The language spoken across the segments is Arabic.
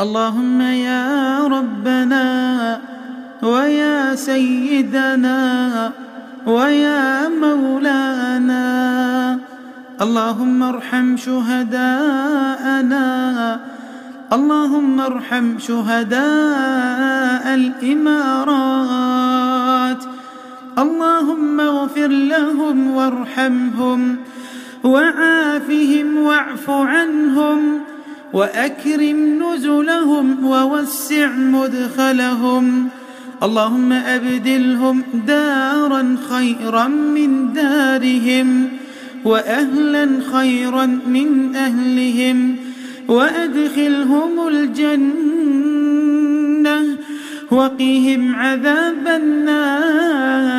اللهم يا ربنا ويا سيدنا ويا مولانا اللهم ارحم شهداءنا اللهم ارحم شهداء الإمارات اللهم اغفر لهم وارحمهم وعافهم واعف عنهم وأكرم نزلهم ووسع مدخلهم. اللهم أبدلهم دارا خيرا من دارهم وأهلا خيرا من أهلهم وأدخلهم الجنة وقهم عذاب النار.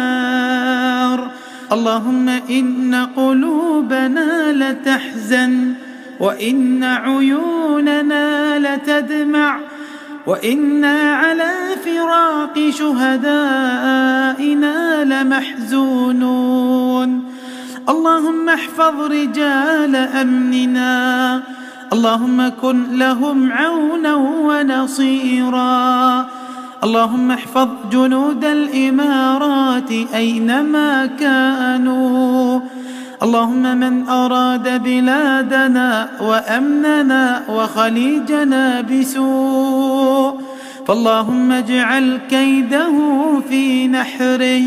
اللهم إن قلوبنا لتحزن وإن عيوننا لتدمع وإنا على فراق شهدائنا لمحزونون. اللهم احفظ رجال أمننا. اللهم كن لهم عونا ونصيرا. اللهم احفظ جنود الإمارات أينما كانوا. اللهم من أراد بلادنا وأمننا وخليجنا بسوء فاللهم اجعل كيده في نحره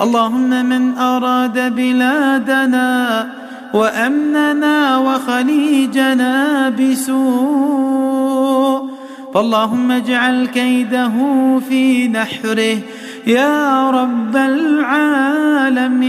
اللهم من أراد بلادنا وأمننا وخليجنا بسوء فاللهم اجعل كيده في نحره يا رب العالمين